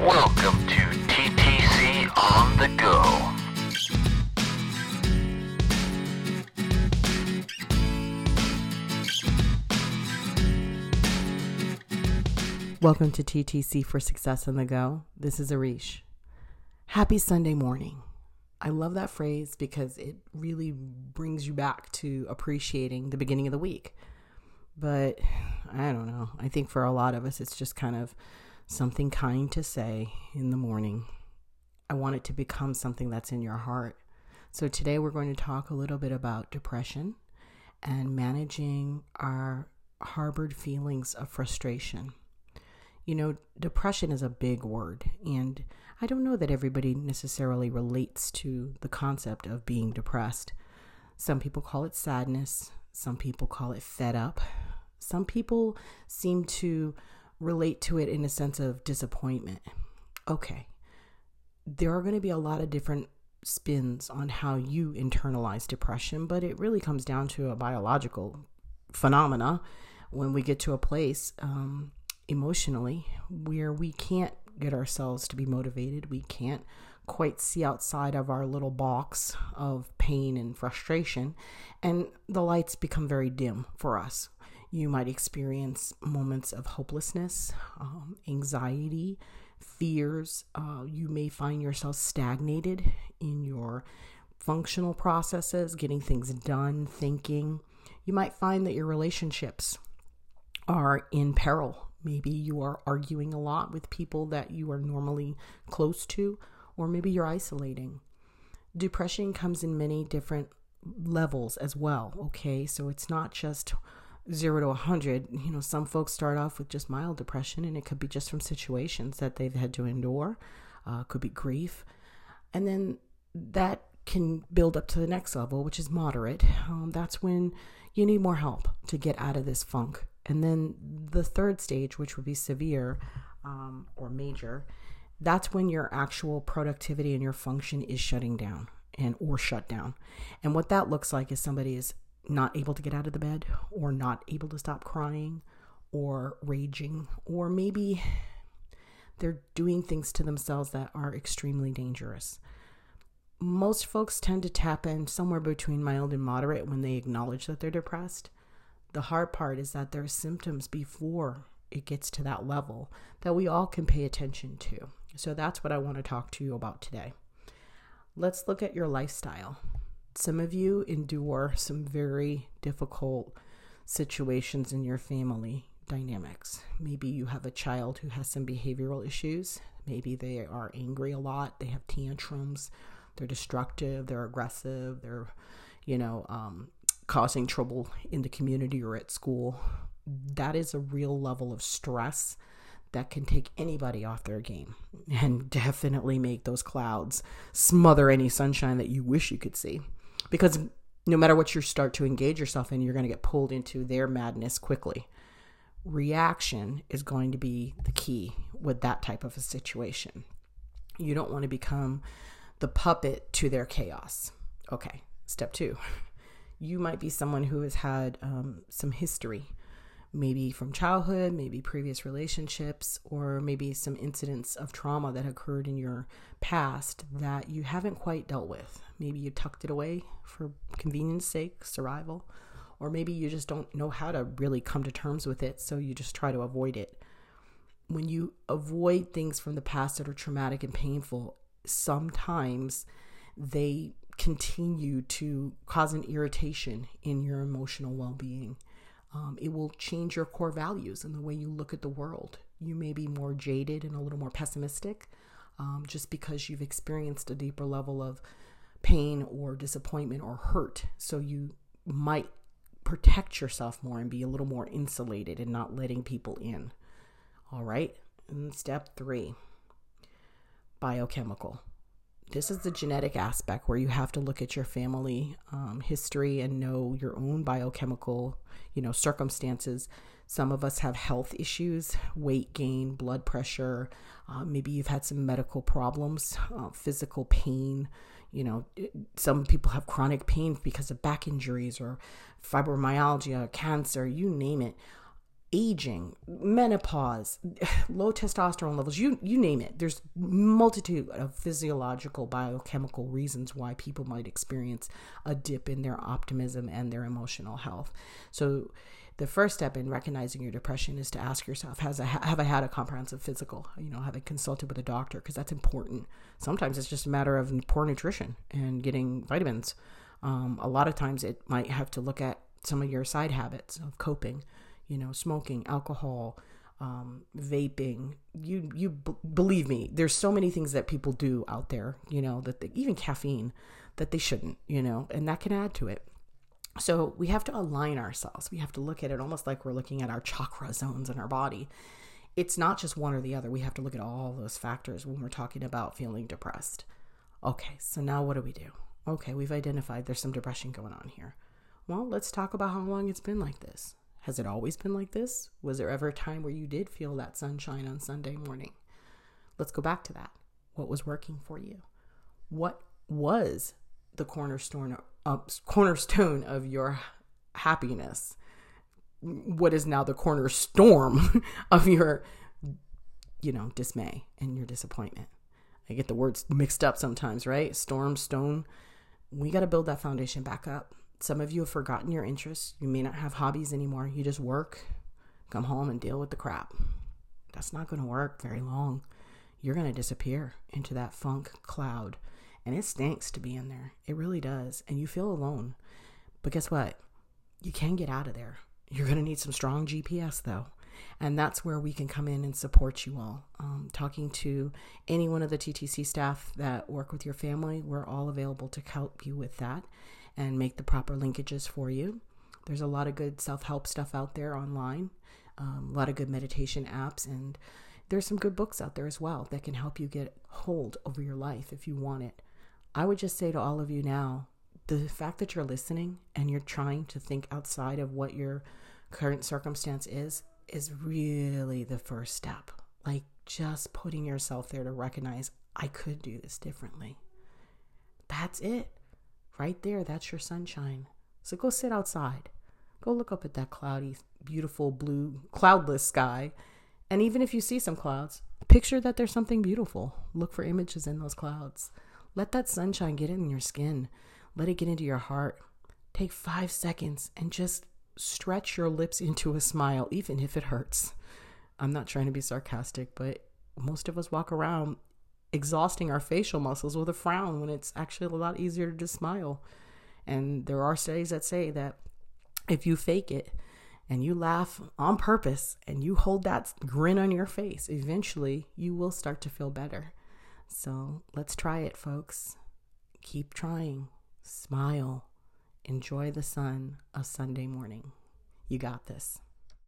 Welcome to TTC on the Go. Welcome to TTC for Success on the Go. This is Erishe. Happy Sunday morning. I love that phrase because it really brings you back to appreciating the beginning of the week. But I don't know. I think for a lot of us, it's just kind of something kind to say in the morning. I want it to become something that's in your heart. So today we're going to talk a little bit about depression and managing our harbored feelings of frustration. You know, depression is a big word, and I don't know that everybody necessarily relates to the concept of being depressed. Some people call it sadness, some people call it fed up, some people seem to relate to it in a sense of disappointment. Okay, there are going to be a lot of different spins on how you internalize depression, but it really comes down to a biological phenomena when we get to a place um, emotionally where we can't get ourselves to be motivated. We can't quite see outside of our little box of pain and frustration, and the lights become very dim for us. You might experience moments of hopelessness, um, anxiety, fears. Uh, you may find yourself stagnated in your functional processes, getting things done, thinking. You might find that your relationships are in peril. Maybe you are arguing a lot with people that you are normally close to, or maybe you're isolating. Depression comes in many different levels as well, okay? So it's not just zero to 100. You know, some folks start off with just mild depression, and it could be just from situations that they've had to endure, uh, could be grief. And then that can build up to the next level, which is moderate. Um, that's when you need more help to get out of this funk. And then the third stage, which would be severe um, or major, that's when your actual productivity and your function is shutting down and or shut down. And what that looks like is somebody is not able to get out of the bed or not able to stop crying or raging or maybe they're doing things to themselves that are extremely dangerous. Most folks tend to tap in somewhere between mild and moderate when they acknowledge that they're depressed. The hard part is that there are symptoms before it gets to that level that we all can pay attention to. So that's what I want to talk to you about today. Let's look at your lifestyle. Some of you endure some very difficult situations in your family dynamics. Maybe you have a child who has some behavioral issues. Maybe they are angry a lot, they have tantrums, they're destructive, they're aggressive, they're, you know, um, causing trouble in the community or at school. That is a real level of stress that can take anybody off their game and definitely make those clouds smother any sunshine that you wish you could see because no matter what you start to engage yourself in, you're going to get pulled into their madness quickly. Reaction is going to be the key with that type of a situation. You don't want to become the puppet to their chaos. Okay, step two. You might be someone who has had um, some history maybe from childhood, maybe previous relationships, or maybe some incidents of trauma that occurred in your past that you haven't quite dealt with. Maybe you tucked it away for convenience sake, survival, or maybe you just don't know how to really come to terms with it, so you just try to avoid it. When you avoid things from the past that are traumatic and painful, sometimes they continue to cause an irritation in your emotional well being. Um, it will change your core values and the way you look at the world. You may be more jaded and a little more pessimistic um, just because you've experienced a deeper level of pain or disappointment or hurt. So you might protect yourself more and be a little more insulated and not letting people in. All right. And step three biochemical this is the genetic aspect where you have to look at your family um, history and know your own biochemical you know circumstances. Some of us have health issues weight gain blood pressure uh, maybe you've had some medical problems uh, physical pain you know some people have chronic pain because of back injuries or fibromyalgia cancer you name it aging, menopause, low testosterone levels, you you name it. There's multitude of physiological biochemical reasons why people might experience a dip in their optimism and their emotional health. So the first step in recognizing your depression is to ask yourself has I, have I had a comprehensive physical? You know have I consulted with a doctor? Because that's important. Sometimes it's just a matter of poor nutrition and getting vitamins. Um, a lot of times it might have to look at some of your side habits of coping you know, smoking, alcohol, um, vaping. You you b- believe me, there's so many things that people do out there, you know, that they, even caffeine that they shouldn't, you know, and that can add to it. So we have to align ourselves. We have to look at it almost like we're looking at our chakra zones in our body. It's not just one or the other. We have to look at all those factors when we're talking about feeling depressed. Okay, so now what do we do? Okay, we've identified there's some depression going on here. Well, let's talk about how long it's been like this. Has it always been like this? Was there ever a time where you did feel that sunshine on Sunday morning? Let's go back to that. What was working for you? What was the cornerstone uh, cornerstone of your happiness? What is now the cornerstorm of your you know, dismay and your disappointment? I get the words mixed up sometimes, right? Storm, stone. We got to build that foundation back up. Some of you have forgotten your interests. You may not have hobbies anymore. You just work, come home, and deal with the crap. That's not going to work very long. You're going to disappear into that funk cloud. And it stinks to be in there. It really does. And you feel alone. But guess what? You can get out of there. You're going to need some strong GPS, though. And that's where we can come in and support you all. Um, talking to any one of the TTC staff that work with your family, we're all available to help you with that and make the proper linkages for you. There's a lot of good self help stuff out there online, um, a lot of good meditation apps, and there's some good books out there as well that can help you get hold over your life if you want it. I would just say to all of you now the fact that you're listening and you're trying to think outside of what your current circumstance is is really the first step. Like just putting yourself there to recognize I could do this differently. That's it. Right there, that's your sunshine. So go sit outside. Go look up at that cloudy, beautiful blue, cloudless sky. And even if you see some clouds, picture that there's something beautiful. Look for images in those clouds. Let that sunshine get in your skin. Let it get into your heart. Take five seconds and just stretch your lips into a smile, even if it hurts. I'm not trying to be sarcastic, but most of us walk around exhausting our facial muscles with a frown when it's actually a lot easier to just smile. And there are studies that say that if you fake it and you laugh on purpose and you hold that grin on your face, eventually you will start to feel better. So let's try it, folks. Keep trying. Smile. Enjoy the sun of Sunday morning. You got this.